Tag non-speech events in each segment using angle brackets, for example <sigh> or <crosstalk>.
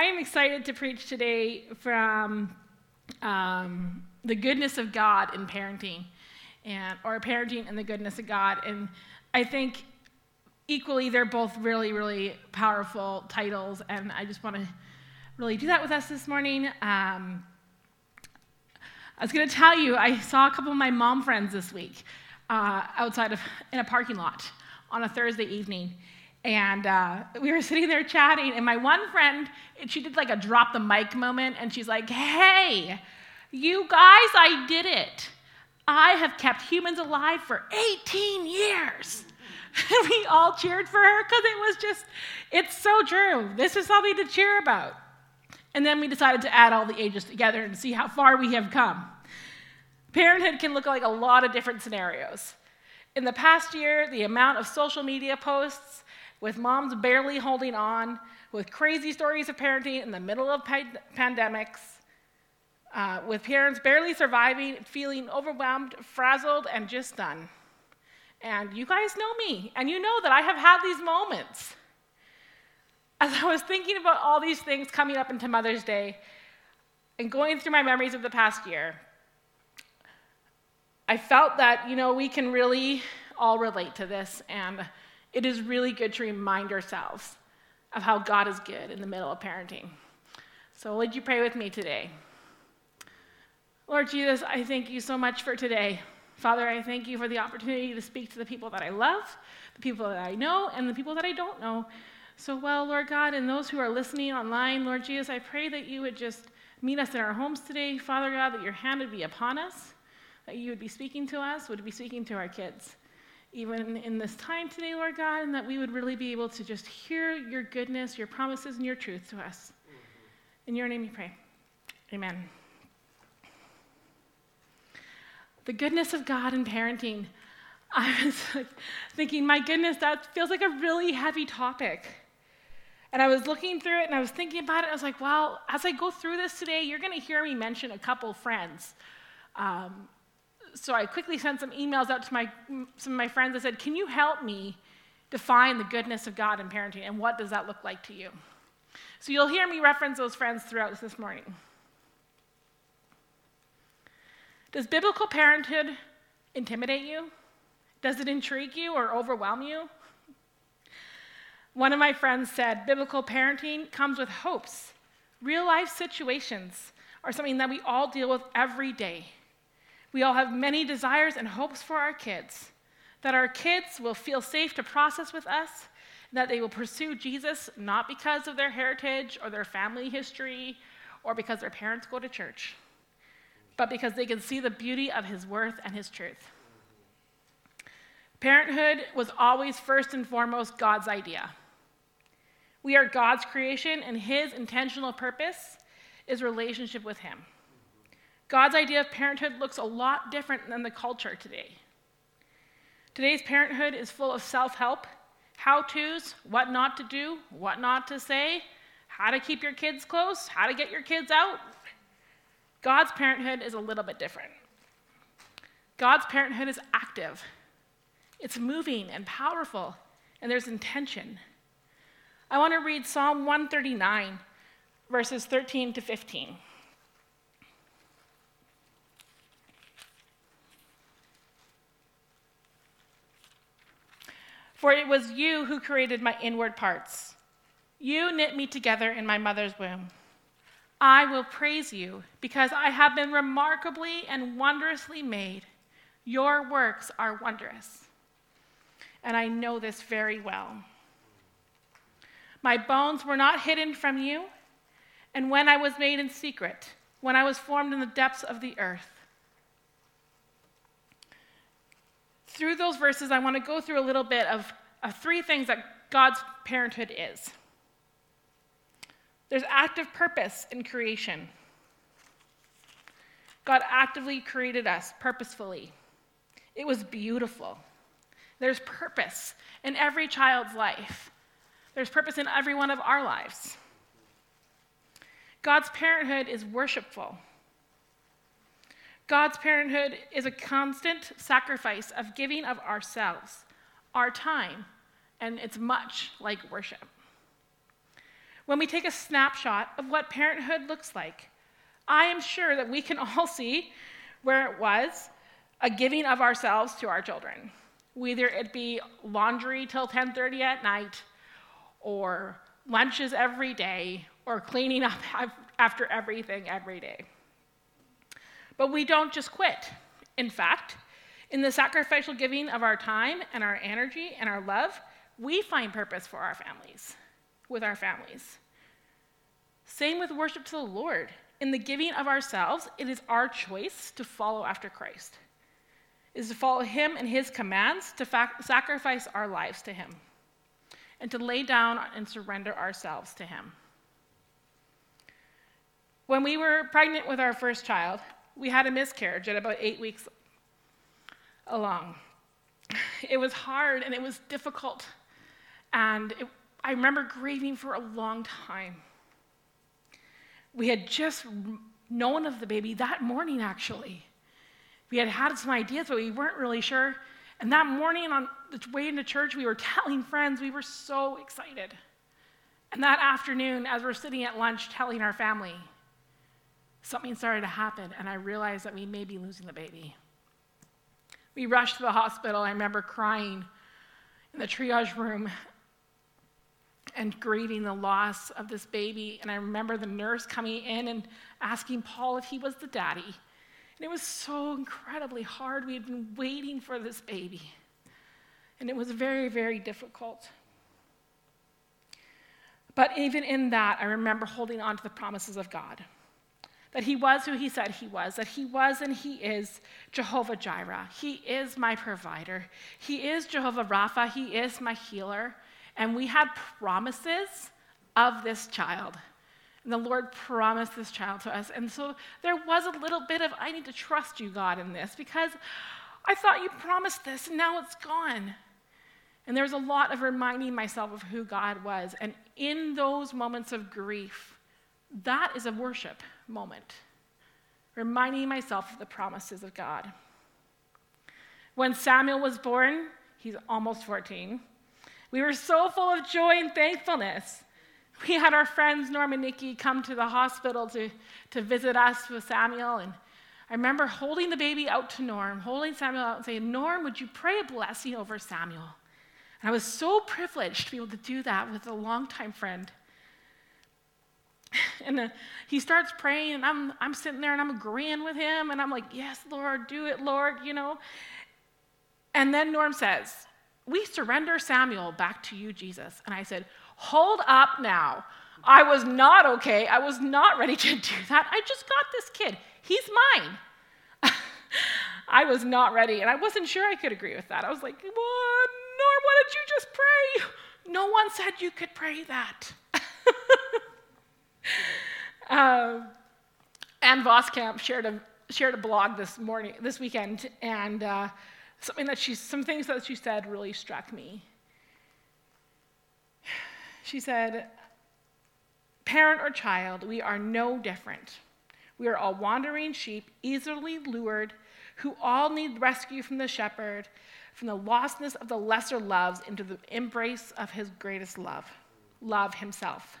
I am excited to preach today from um, the goodness of God in parenting, and or parenting and the goodness of God. And I think equally they're both really, really powerful titles, and I just want to really do that with us this morning. Um, I was going to tell you, I saw a couple of my mom friends this week uh, outside of in a parking lot on a Thursday evening. And uh, we were sitting there chatting, and my one friend, she did like a drop the mic moment, and she's like, Hey, you guys, I did it. I have kept humans alive for 18 years. And <laughs> we all cheered for her because it was just, it's so true. This is something to cheer about. And then we decided to add all the ages together and see how far we have come. Parenthood can look like a lot of different scenarios. In the past year, the amount of social media posts with moms barely holding on, with crazy stories of parenting in the middle of pandemics, uh, with parents barely surviving, feeling overwhelmed, frazzled, and just done. And you guys know me, and you know that I have had these moments. As I was thinking about all these things coming up into Mother's Day and going through my memories of the past year, I felt that, you know, we can really all relate to this, and it is really good to remind ourselves of how God is good in the middle of parenting. So, would you pray with me today? Lord Jesus, I thank you so much for today. Father, I thank you for the opportunity to speak to the people that I love, the people that I know, and the people that I don't know. So well, Lord God, and those who are listening online, Lord Jesus, I pray that you would just meet us in our homes today. Father God, that your hand would be upon us, that you would be speaking to us, would be speaking to our kids. Even in this time today, Lord God, and that we would really be able to just hear your goodness, your promises, and your truth to us. In your name we pray. Amen. The goodness of God in parenting. I was thinking, my goodness, that feels like a really heavy topic. And I was looking through it and I was thinking about it. I was like, well, as I go through this today, you're going to hear me mention a couple friends. Um, so I quickly sent some emails out to my, some of my friends. I said, can you help me define the goodness of God in parenting and what does that look like to you? So you'll hear me reference those friends throughout this morning. Does biblical parenthood intimidate you? Does it intrigue you or overwhelm you? One of my friends said biblical parenting comes with hopes. Real life situations are something that we all deal with every day. We all have many desires and hopes for our kids that our kids will feel safe to process with us, that they will pursue Jesus not because of their heritage or their family history or because their parents go to church, but because they can see the beauty of his worth and his truth. Parenthood was always first and foremost God's idea. We are God's creation, and His intentional purpose is relationship with Him. God's idea of parenthood looks a lot different than the culture today. Today's parenthood is full of self help, how to's, what not to do, what not to say, how to keep your kids close, how to get your kids out. God's parenthood is a little bit different. God's parenthood is active, it's moving and powerful, and there's intention. I want to read Psalm 139, verses 13 to 15. For it was you who created my inward parts. You knit me together in my mother's womb. I will praise you because I have been remarkably and wondrously made. Your works are wondrous. And I know this very well. My bones were not hidden from you, and when I was made in secret, when I was formed in the depths of the earth. Through those verses, I want to go through a little bit of, of three things that God's parenthood is. There's active purpose in creation. God actively created us purposefully. It was beautiful. There's purpose in every child's life. There's purpose in every one of our lives. God's parenthood is worshipful. God's parenthood is a constant sacrifice of giving of ourselves, our time, and it's much like worship. when we take a snapshot of what parenthood looks like, I am sure that we can <laughs> all see where it was a giving of ourselves to our children. Whether it be laundry till 10:30 at night or lunches every day or cleaning up <laughs> after everything every day. But we don't just quit. In fact, in the sacrificial giving of our time and our energy and our love, we find purpose for our families, with our families. Same with worship to the Lord. In the giving of ourselves, it is our choice to follow after Christ. It is to follow him and his commands, to fac- sacrifice our lives to him, and to lay down and surrender ourselves to him. When we were pregnant with our first child, we had a miscarriage at about eight weeks along. It was hard and it was difficult. And it, I remember grieving for a long time. We had just known of the baby that morning, actually. We had had some ideas, but we weren't really sure. And that morning on the way into church, we were telling friends, we were so excited. And that afternoon, as we're sitting at lunch telling our family, something started to happen, and I realized that we may be losing the baby. We rushed to the hospital. I remember crying in the triage room and grieving the loss of this baby. And I remember the nurse coming in and asking Paul if he was the daddy. And it was so incredibly hard. We had been waiting for this baby. And it was very, very difficult. But even in that, I remember holding on to the promises of God that he was who he said he was, that he was and he is Jehovah Jireh. He is my provider. He is Jehovah Rapha. He is my healer. And we had promises of this child. And the Lord promised this child to us. And so there was a little bit of, I need to trust you, God, in this because I thought you promised this and now it's gone. And there was a lot of reminding myself of who God was. And in those moments of grief, that is a worship moment, reminding myself of the promises of God. When Samuel was born, he's almost 14, we were so full of joy and thankfulness. We had our friends, Norm and Nikki, come to the hospital to, to visit us with Samuel. And I remember holding the baby out to Norm, holding Samuel out and saying, Norm, would you pray a blessing over Samuel? And I was so privileged to be able to do that with a longtime friend. <laughs> And uh, he starts praying, and I'm, I'm sitting there and I'm agreeing with him, and I'm like, Yes, Lord, do it, Lord, you know. And then Norm says, We surrender Samuel back to you, Jesus. And I said, Hold up now. I was not okay. I was not ready to do that. I just got this kid. He's mine. <laughs> I was not ready, and I wasn't sure I could agree with that. I was like, What? Norm, what did you just pray? No one said you could pray that. Um, Ann Voskamp shared a, shared a blog this morning, this weekend, and uh, something that she, some things that she said really struck me. She said, Parent or child, we are no different. We are all wandering sheep, easily lured, who all need rescue from the shepherd, from the lostness of the lesser loves into the embrace of his greatest love, love himself.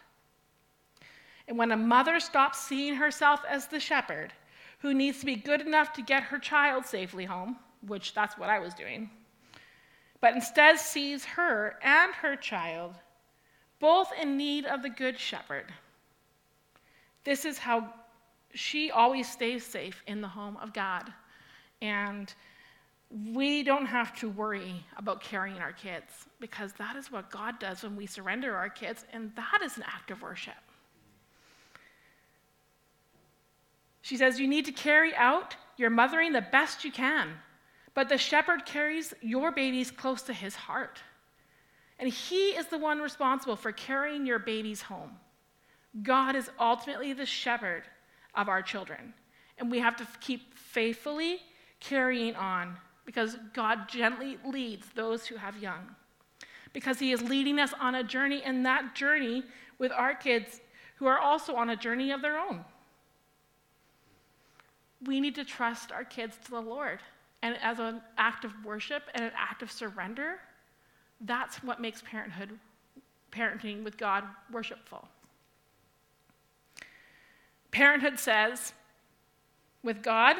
And when a mother stops seeing herself as the shepherd who needs to be good enough to get her child safely home, which that's what I was doing, but instead sees her and her child both in need of the good shepherd, this is how she always stays safe in the home of God. And we don't have to worry about carrying our kids because that is what God does when we surrender our kids, and that is an act of worship. She says, You need to carry out your mothering the best you can, but the shepherd carries your babies close to his heart. And he is the one responsible for carrying your babies home. God is ultimately the shepherd of our children. And we have to keep faithfully carrying on because God gently leads those who have young. Because he is leading us on a journey, and that journey with our kids who are also on a journey of their own we need to trust our kids to the Lord. And as an act of worship and an act of surrender, that's what makes parenthood, parenting with God worshipful. Parenthood says, with God,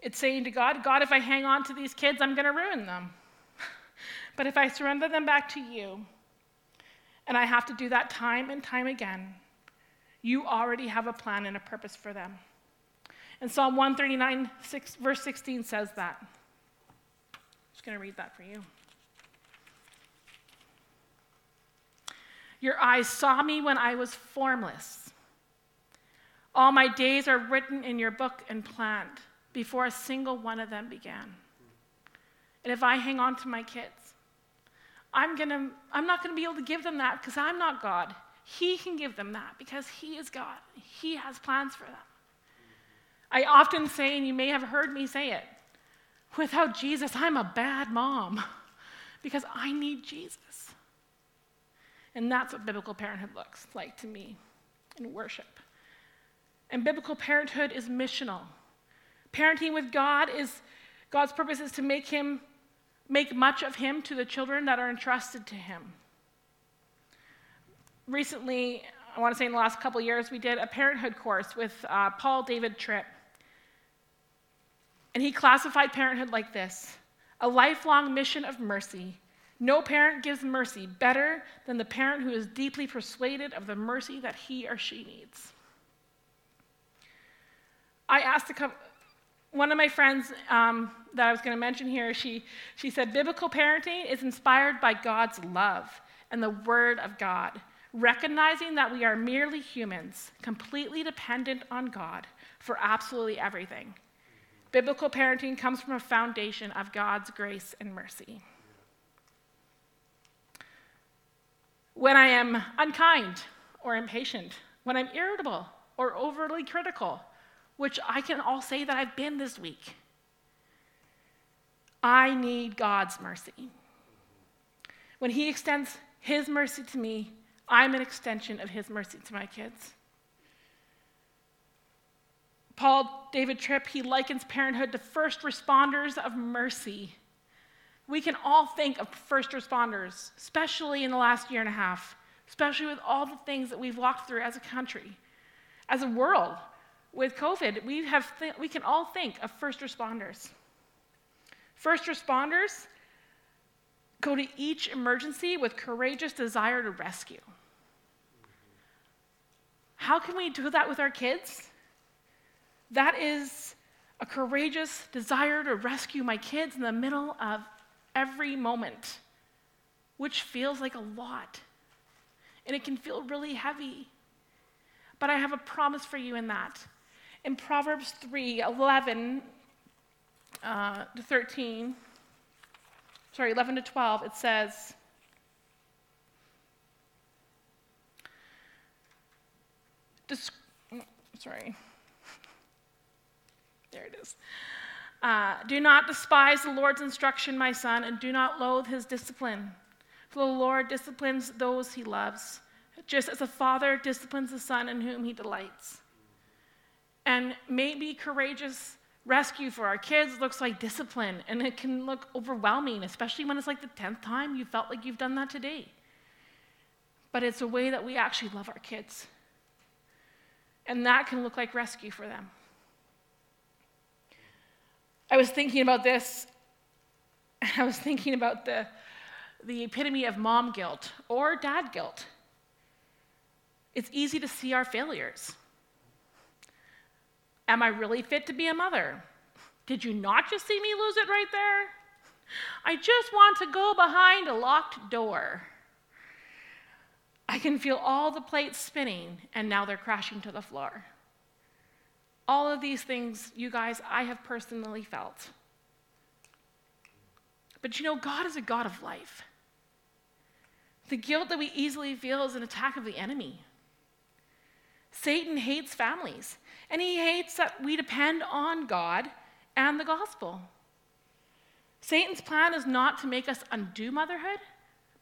it's saying to God, God, if I hang on to these kids, I'm going to ruin them. <laughs> but if I surrender them back to you, and I have to do that time and time again, you already have a plan and a purpose for them. And Psalm 139, 6, verse 16 says that. I'm just going to read that for you. Your eyes saw me when I was formless. All my days are written in your book and planned before a single one of them began. And if I hang on to my kids, I'm, gonna, I'm not going to be able to give them that because I'm not God. He can give them that because He is God. He has plans for them. I often say, and you may have heard me say it, without Jesus, I'm a bad mom <laughs> because I need Jesus. And that's what biblical parenthood looks like to me in worship. And biblical parenthood is missional. Parenting with God is God's purpose is to make him make much of him to the children that are entrusted to him. Recently, I want to say in the last couple years, we did a parenthood course with uh, Paul David Tripp. And he classified parenthood like this a lifelong mission of mercy. No parent gives mercy better than the parent who is deeply persuaded of the mercy that he or she needs. I asked a couple, one of my friends um, that I was going to mention here, she, she said, Biblical parenting is inspired by God's love and the Word of God, recognizing that we are merely humans, completely dependent on God for absolutely everything. Biblical parenting comes from a foundation of God's grace and mercy. When I am unkind or impatient, when I'm irritable or overly critical, which I can all say that I've been this week. I need God's mercy. When He extends His mercy to me, I'm an extension of His mercy to my kids. Paul David Tripp, he likens parenthood to first responders of mercy. We can all think of first responders, especially in the last year and a half, especially with all the things that we've walked through as a country, as a world with COVID, we, have th- we can all think of first responders. First responders go to each emergency with courageous desire to rescue. How can we do that with our kids? That is a courageous desire to rescue my kids in the middle of every moment, which feels like a lot. And it can feel really heavy. But I have a promise for you in that in Proverbs 3 11 uh, to 13, sorry, 11 to 12, it says, sorry. There it is. Uh, do not despise the Lord's instruction, my son, and do not loathe his discipline. For the Lord disciplines those he loves, just as a father disciplines the son in whom he delights. And maybe courageous rescue for our kids looks like discipline, and it can look overwhelming, especially when it's like the 10th time you felt like you've done that today. But it's a way that we actually love our kids. And that can look like rescue for them. I was thinking about this, and <laughs> I was thinking about the, the epitome of mom guilt or dad guilt. It's easy to see our failures. Am I really fit to be a mother? Did you not just see me lose it right there? I just want to go behind a locked door. I can feel all the plates spinning, and now they're crashing to the floor. All of these things, you guys, I have personally felt. But you know, God is a God of life. The guilt that we easily feel is an attack of the enemy. Satan hates families. And he hates that we depend on God and the gospel. Satan's plan is not to make us undo motherhood,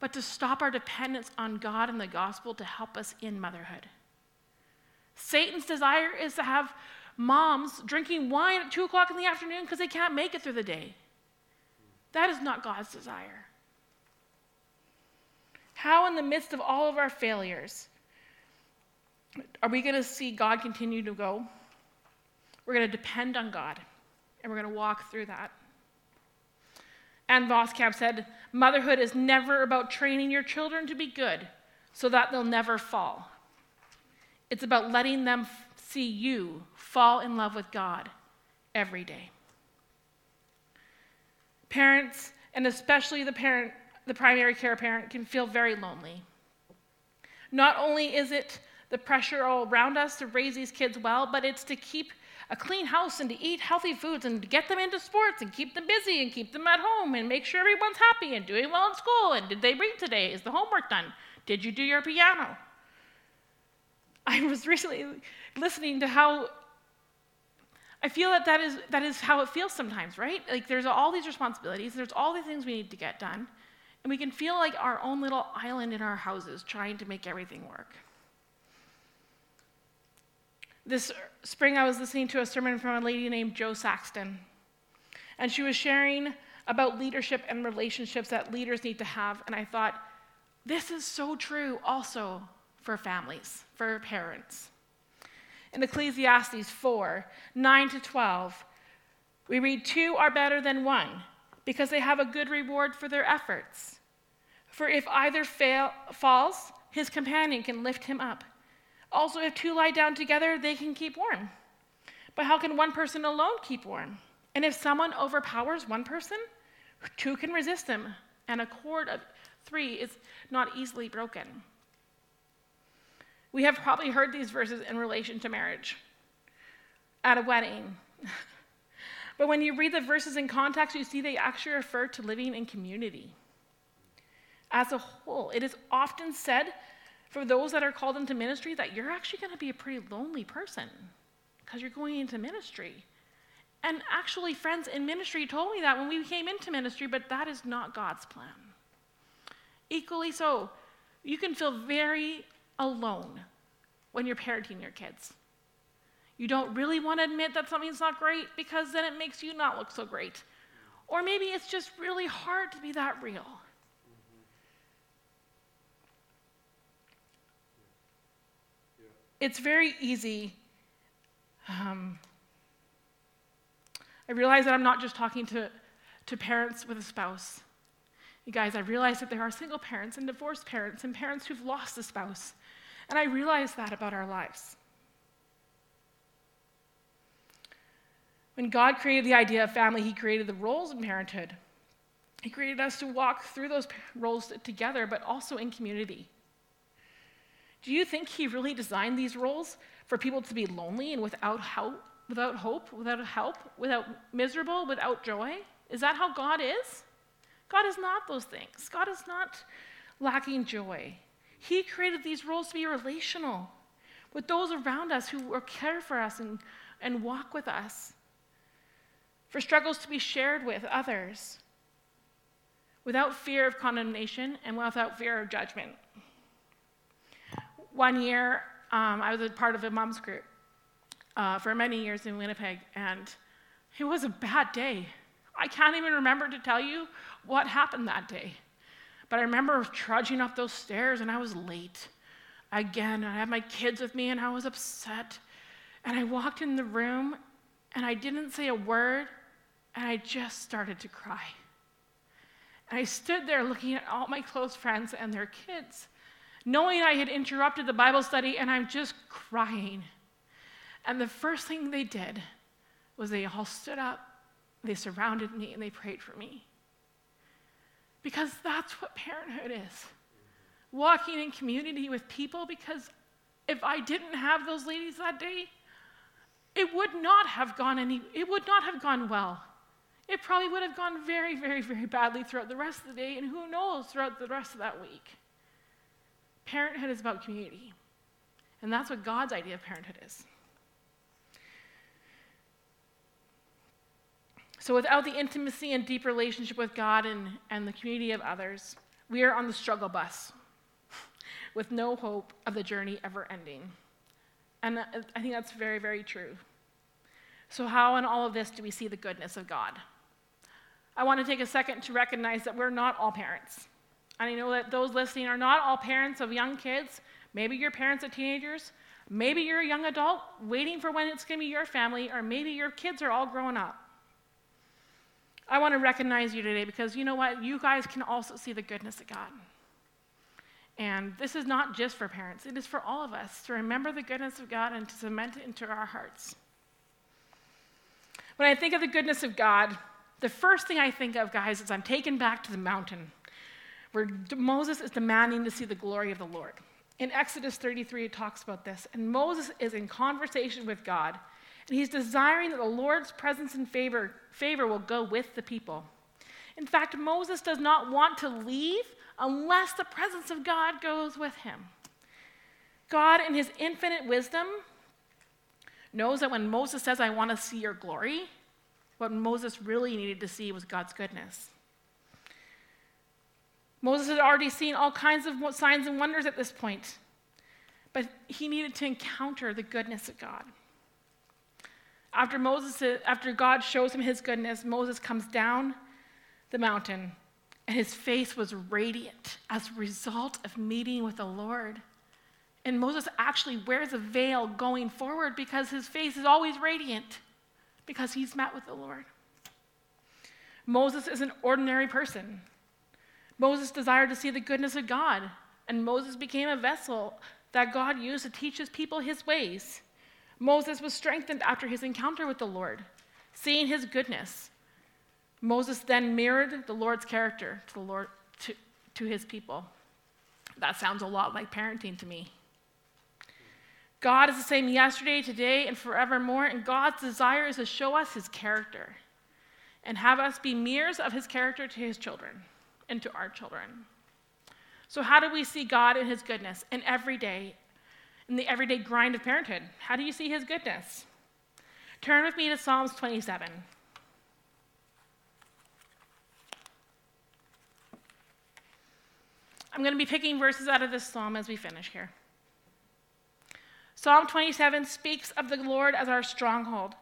but to stop our dependence on God and the gospel to help us in motherhood. Satan's desire is to have moms drinking wine at 2 o'clock in the afternoon because they can't make it through the day. That is not God's desire. How, in the midst of all of our failures, are we going to see God continue to go? We're going to depend on God, and we're going to walk through that. Ann Voskamp said, Motherhood is never about training your children to be good so that they'll never fall. It's about letting them see you fall in love with God every day. Parents, and especially the parent, the primary care parent, can feel very lonely. Not only is it the pressure all around us to raise these kids well, but it's to keep a clean house and to eat healthy foods and to get them into sports and keep them busy and keep them at home and make sure everyone's happy and doing well in school. And did they read today? Is the homework done? Did you do your piano? I was <laughs> recently listening to how I feel that that is, that is how it feels sometimes, right? Like there's all these responsibilities, there's all these things we need to get done, and we can feel like our own little island in our houses trying to make everything work. This spring, I was listening to a sermon from a lady named Jo Saxton, and she was sharing about leadership and relationships that leaders need to have, and I thought, this is so true also for families, for parents. In Ecclesiastes 4 9 to 12, we read, Two are better than one, because they have a good reward for their efforts. For if either fail, falls, his companion can lift him up. Also, if two lie down together, they can keep warm. But how can one person alone keep warm? And if someone overpowers one person, two can resist him, and a cord of three is not easily broken. We have probably heard these verses in relation to marriage at a wedding. <laughs> but when you read the verses in context, you see they actually refer to living in community. As a whole, it is often said for those that are called into ministry that you're actually going to be a pretty lonely person because you're going into ministry. And actually, friends in ministry told me that when we came into ministry, but that is not God's plan. Equally so, you can feel very alone when you're parenting your kids. You don't really want to admit that something's not great because then it makes you not look so great. Or maybe it's just really hard to be that real. it's very easy. Um, I realize that I'm not just talking to, to parents with a spouse. You guys, I realize that there are single parents and divorced parents and parents who've lost a spouse. And I realize that about our lives. When God created the idea of family, He created the roles in parenthood. He created us to walk through those roles together, but also in community. Do you think he really designed these roles for people to be lonely and without help, without hope, without help, without miserable, without joy? Is that how God is? God is not those things. God is not lacking joy. He created these roles to be relational with those around us who care for us and, and walk with us, for struggles to be shared with others without fear of condemnation and without fear of judgment. One year, um, I was a part of a mom's group uh, for many years in Winnipeg, and it was a bad day. I can't even remember to tell you what happened that day. But I remember trudging up those stairs, and I was late. Again, I had my kids with me, and I was upset. And I walked in the room, and I didn't say a word, and I just started to cry. And I stood there looking at all my close friends and their kids knowing I had interrupted the Bible study and I'm just crying. And the first thing they did was they all stood up, they surrounded me, and they prayed for me. Because that's what parenthood is walking in community with people. Because if I didn't have those ladies that day, it would not have gone any, it would not have gone well. It probably would have gone very, very, very badly throughout the rest of the day, and who knows throughout the rest of that week. Parenthood is about community. And that's what God's idea of parenthood is. So, without the intimacy and deep relationship with God and, and the community of others, we are on the struggle bus <laughs> with no hope of the journey ever ending. And I think that's very, very true. So, how in all of this do we see the goodness of God? I want to take a second to recognize that we're not all parents. And I know that those listening are not all parents of young kids. Maybe you're parents of teenagers. Maybe you're a young adult waiting for when it's going to be your family, or maybe your kids are all grown up. I want to recognize you today because you know what? You guys can also see the goodness of God. And this is not just for parents, it is for all of us to remember the goodness of God and to cement it into our hearts. When I think of the goodness of God, the first thing I think of, guys, is I'm taken back to the mountain where Moses is demanding to see the glory of the Lord. In Exodus 33, it talks about this. And Moses is in conversation with God, and he's desiring that the Lord's presence and favor, favor will go with the people. In fact, Moses does not want to leave unless the presence of God goes with him. God, in his infinite wisdom, knows that when Moses says, I want to see your glory, what Moses really needed to see was God's goodness. Moses had already seen all kinds of signs and wonders at this point, but he needed to encounter the goodness of God. After Moses, after God shows him his goodness, Moses comes down the mountain, and his face was radiant as a result of meeting with the Lord. And Moses actually wears a veil going forward because his face is always radiant because he's met with the Lord. Moses is an ordinary person. Moses desired to see the goodness of God, and Moses became a vessel that God used to teach his people his ways. Moses was strengthened after his encounter with the Lord, seeing his goodness. Moses then mirrored the Lord's character to the Lord to, to his people. That sounds a lot like parenting to me. God is the same yesterday, today, and forevermore, and God's desire is to show us his character and have us be mirrors of his character to his children and to our children. So, how do we see God in his goodness in every day, in the everyday grind of parenthood? How do you see his goodness? Turn with me to Psalms 27. I'm going to be picking verses out of this psalm as we finish here. Psalm 27 speaks of the Lord as our stronghold,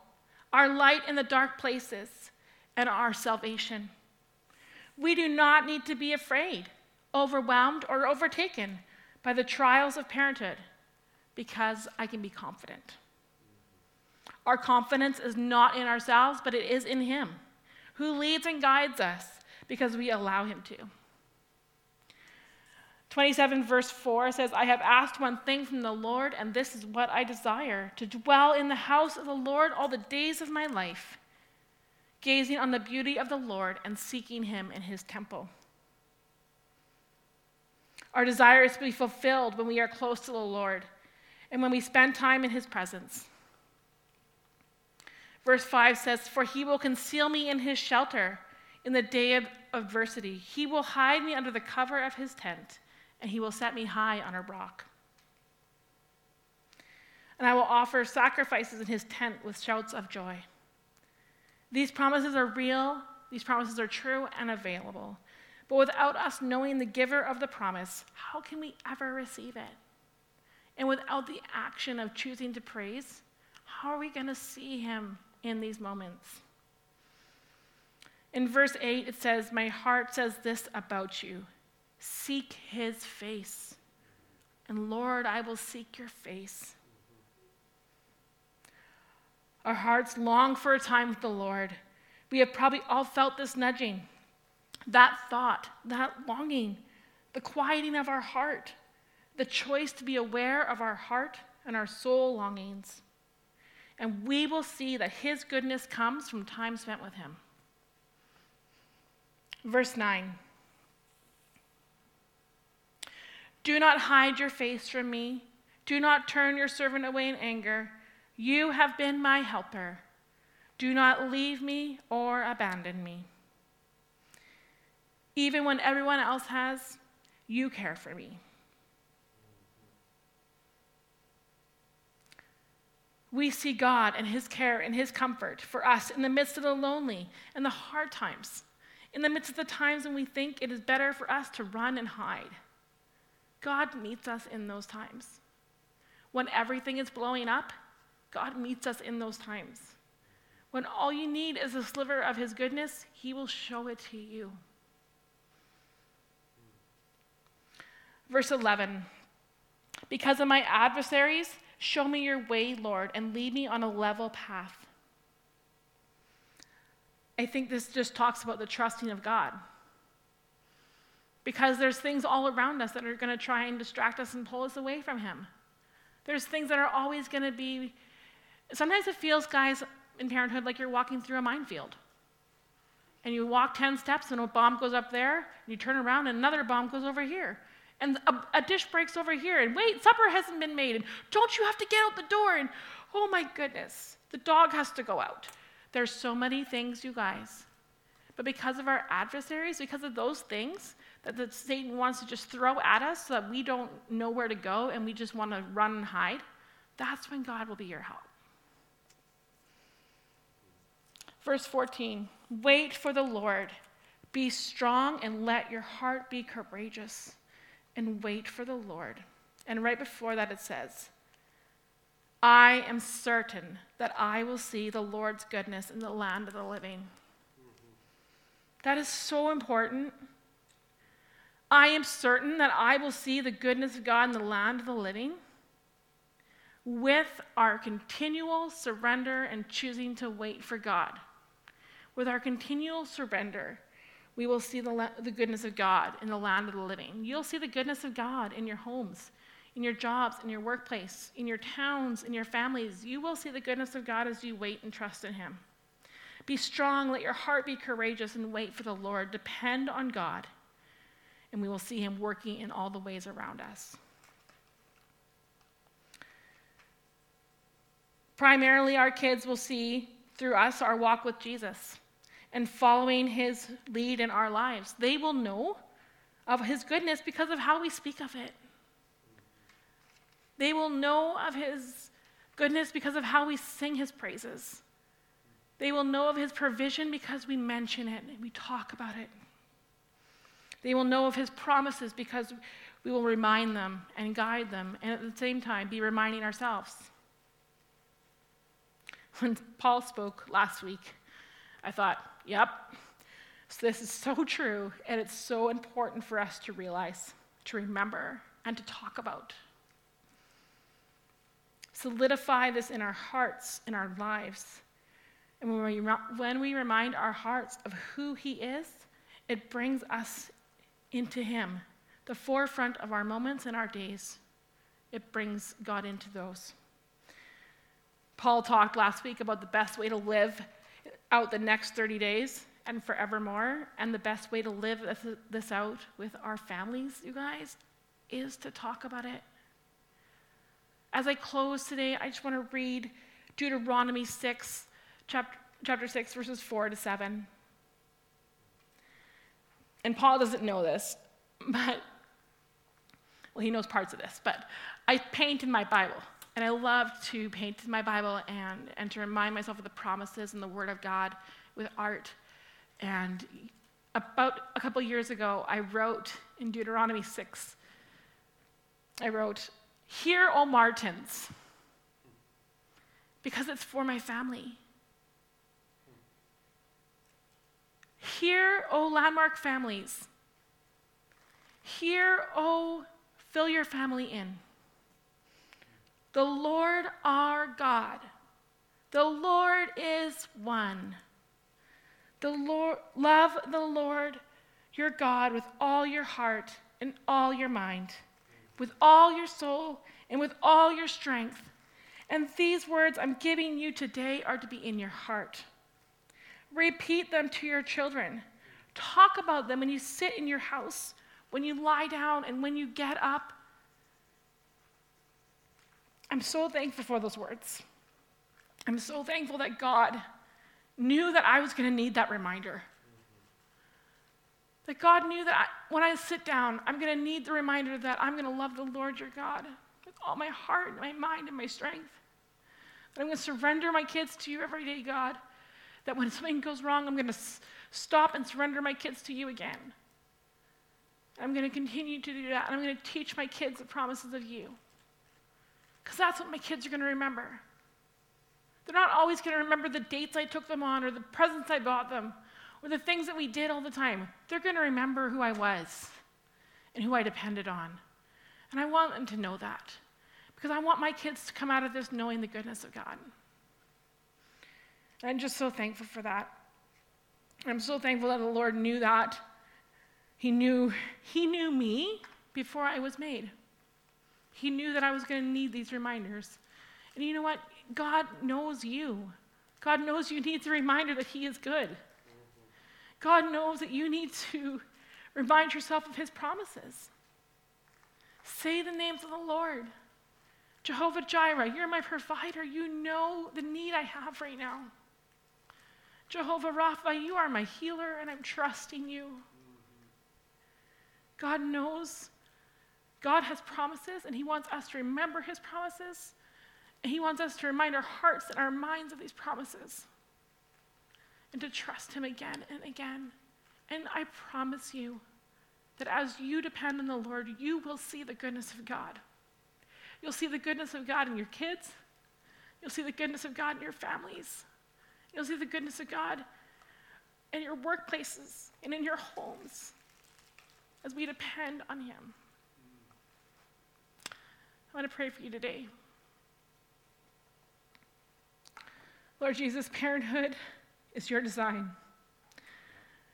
our light in the dark places, and our salvation. We do not need to be afraid, overwhelmed, or overtaken by the trials of parenthood because I can be confident. Our confidence is not in ourselves, but it is in Him, who leads and guides us because we allow Him to. 27, verse 4 says, I have asked one thing from the Lord, and this is what I desire to dwell in the house of the Lord all the days of my life, gazing on the beauty of the Lord and seeking him in his temple. Our desire is to be fulfilled when we are close to the Lord and when we spend time in his presence. Verse 5 says, For he will conceal me in his shelter in the day of adversity, he will hide me under the cover of his tent and he will set me high on a rock. And I will offer sacrifices in his tent with shouts of joy. These promises are real, these promises are true and available. But without us knowing the giver of the promise, how can we ever receive it? And without the action of choosing to praise, how are we going to see him in these moments? In verse 8, it says, My heart says this about you Seek his face. And Lord, I will seek your face. Our hearts long for a time with the Lord. We have probably all felt this nudging, that thought, that longing, the quieting of our heart, the choice to be aware of our heart and our soul longings. And we will see that his goodness comes from time spent with him. Verse 9. Do not hide your face from me. Do not turn your servant away in anger. You have been my helper. Do not leave me or abandon me. Even when everyone else has, you care for me. We see God and His care and His comfort for us in the midst of the lonely and the hard times, in the midst of the times when we think it is better for us to run and hide. God meets us in those times. When everything is blowing up, God meets us in those times. When all you need is a sliver of His goodness, He will show it to you. Verse 11 Because of my adversaries Show me your way, Lord, and lead me on a level path. I think this just talks about the trusting of God. Because there's things all around us that are going to try and distract us and pull us away from Him. There's things that are always going to be. Sometimes it feels, guys, in parenthood, like you're walking through a minefield. And you walk 10 steps, and a bomb goes up there, and you turn around, and another bomb goes over here. And a, a dish breaks over here, and wait, supper hasn't been made, and don't you have to get out the door? And oh my goodness, the dog has to go out. There's so many things, you guys. But because of our adversaries, because of those things that the Satan wants to just throw at us so that we don't know where to go and we just want to run and hide, that's when God will be your help. Verse 14 Wait for the Lord. Be strong and let your heart be courageous. And wait for the Lord. And right before that, it says, I am certain that I will see the Lord's goodness in the land of the living. That is so important. I am certain that I will see the goodness of God in the land of the living with our continual surrender and choosing to wait for God. With our continual surrender, we will see the, the goodness of God in the land of the living. You'll see the goodness of God in your homes, in your jobs, in your workplace, in your towns, in your families. You will see the goodness of God as you wait and trust in Him. Be strong, let your heart be courageous, and wait for the Lord. Depend on God, and we will see Him working in all the ways around us. Primarily, our kids will see through us our walk with Jesus and following his lead in our lives. They will know of his goodness because of how we speak of it. They will know of his goodness because of how we sing his praises. They will know of his provision because we mention it and we talk about it. They will know of his promises because we will remind them and guide them, and at the same time, be reminding ourselves. When Paul spoke last week, I thought, Yep. So this is so true, and it's so important for us to realize, to remember, and to talk about. Solidify this in our hearts, in our lives. And when we, when we remind our hearts of who He is, it brings us into Him, the forefront of our moments and our days. It brings God into those. Paul talked last week about the best way to live out the next 30 days and forevermore. And the best way to live this out with our families, you guys, is to talk about it. As I close today, I just want to read Deuteronomy 6, chapter, chapter 6, verses 4 to 7. And Paul doesn't know this, <laughs> but, well, he knows parts of this, but I paint in my Bible. And I love to paint my Bible and, and to remind myself of the promises and the Word of God with art. And about a couple years ago, I wrote in Deuteronomy 6, I wrote, Hear, O Martins, because it's for my family. Hear, O landmark families. Hear, O fill your family in. The Lord our God, the Lord is one. The Lord, love the Lord your God with all your heart and all your mind, with all your soul and with all your strength. And these words I'm giving you today are to be in your heart. Repeat them to your children. Talk about them when you sit in your house, when you lie down, and when you get up I'm so thankful for those words. I'm so thankful that God knew that I was going to need that reminder. That God knew that I, when I sit down, I'm going to need the reminder that I'm going to love the Lord your God with all my heart, my mind, and my strength. That I'm going to surrender my kids to you every day, God. That when something goes wrong, I'm going to s- stop and surrender my kids to you again. I'm going to continue to do that, and I'm going to teach my kids the promises of you. Because that's what my kids are going to remember. They're not always going to remember the dates I took them on or the presents I bought them or the things that we did all the time. They're going to remember who I was and who I depended on. And I want them to know that Because I want my kids to come out of this knowing the goodness of God. And I'm just so thankful for that. I'm so thankful that the Lord knew that. He knew, he knew me before I was made. He knew that I was going to need these reminders. And you know what? God knows you. God knows you need the reminder that He is good. God knows that you need to remind yourself of His promises. Say the names of the Lord. Jehovah Jireh, you're my provider. You know the need I have right now. Jehovah Rapha, you are my healer, and I'm trusting you. God knows. God has promises, and He wants us to remember His promises. And He wants us to remind our hearts and our minds of these promises and to trust Him again and again. And I promise you that as you depend on the Lord, you will see the goodness of God. You'll see the goodness of God in your kids, you'll see the goodness of God in your families, you'll see the goodness of God in your workplaces and in your homes as we depend on Him. I want to pray for you today. Lord Jesus, parenthood is your design.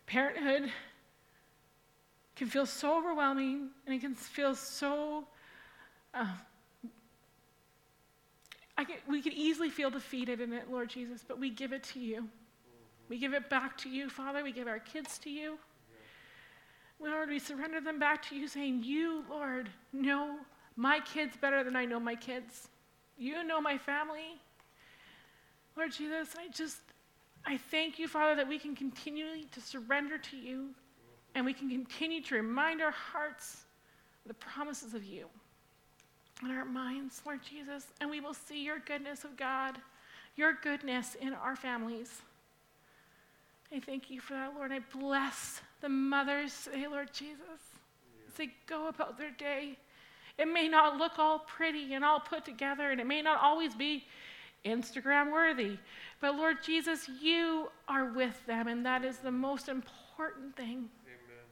Parenthood can feel so overwhelming and it can feel so. Uh, can, we could easily feel defeated in it, Lord Jesus, but we give it to you. We give it back to you, Father. We give our kids to you. Lord, we surrender them back to you, saying, You, Lord, know my kids better than I know my kids. You know my family. Lord Jesus, I just, I thank you, Father, that we can continually to surrender to you and we can continue to remind our hearts the promises of you in our minds, Lord Jesus, and we will see your goodness of God, your goodness in our families. I thank you for that, Lord. I bless the mothers today, Lord Jesus, as they go about their day. It may not look all pretty and all put together, and it may not always be Instagram worthy. But Lord Jesus, you are with them, and that is the most important thing. Amen.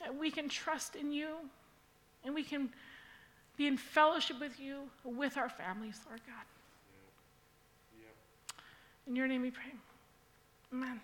That we can trust in you and we can be in fellowship with you, with our families, Lord God. Yeah. Yeah. In your name we pray. Amen.